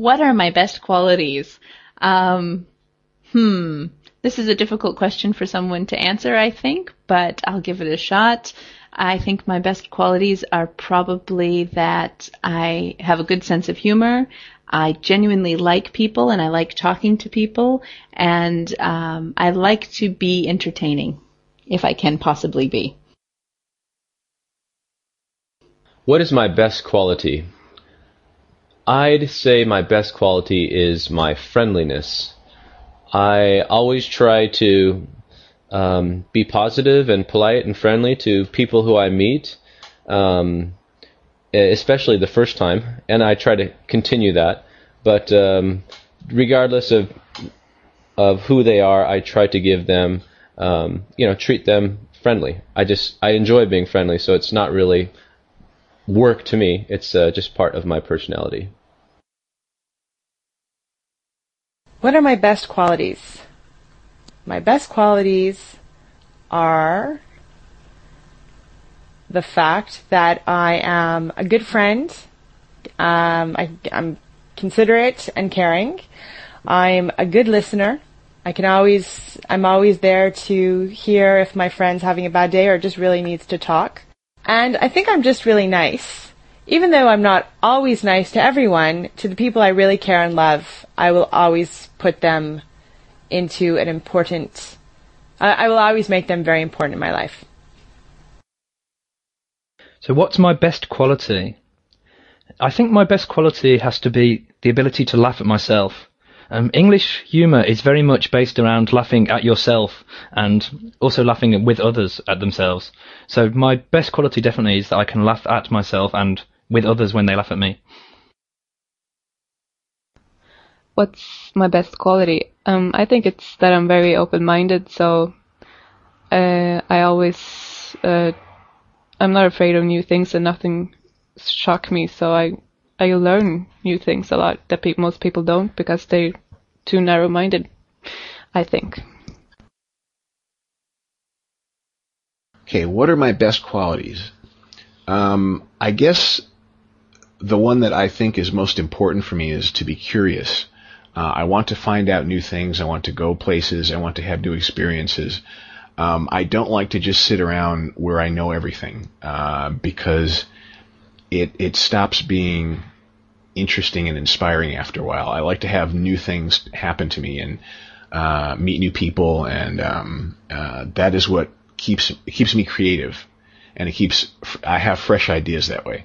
What are my best qualities? Um, hmm. This is a difficult question for someone to answer, I think, but I'll give it a shot. I think my best qualities are probably that I have a good sense of humor. I genuinely like people and I like talking to people and um, I like to be entertaining if I can possibly be. What is my best quality? I'd say my best quality is my friendliness. I always try to um, be positive and polite and friendly to people who I meet, um, especially the first time, and I try to continue that. But um, regardless of of who they are, I try to give them, um, you know, treat them friendly. I just I enjoy being friendly, so it's not really work to me. It's uh, just part of my personality. What are my best qualities? My best qualities are the fact that I am a good friend. Um, I, am considerate and caring. I'm a good listener. I can always, I'm always there to hear if my friend's having a bad day or just really needs to talk. And I think I'm just really nice. Even though I'm not always nice to everyone, to the people I really care and love, I will always put them into an important I, I will always make them very important in my life. So, what's my best quality? I think my best quality has to be the ability to laugh at myself. Um, English humour is very much based around laughing at yourself and also laughing with others at themselves. So my best quality definitely is that I can laugh at myself and with others when they laugh at me. What's my best quality? Um, I think it's that I'm very open-minded. So uh, I always uh, I'm not afraid of new things, and nothing shock me. So I I learn new things a lot that pe- most people don't because they're too narrow-minded. I think. Okay, what are my best qualities? Um, I guess the one that I think is most important for me is to be curious. Uh, I want to find out new things. I want to go places. I want to have new experiences. Um, I don't like to just sit around where I know everything uh, because it it stops being interesting and inspiring after a while. I like to have new things happen to me and uh, meet new people, and um, uh, that is what keeps keeps me creative, and it keeps I have fresh ideas that way.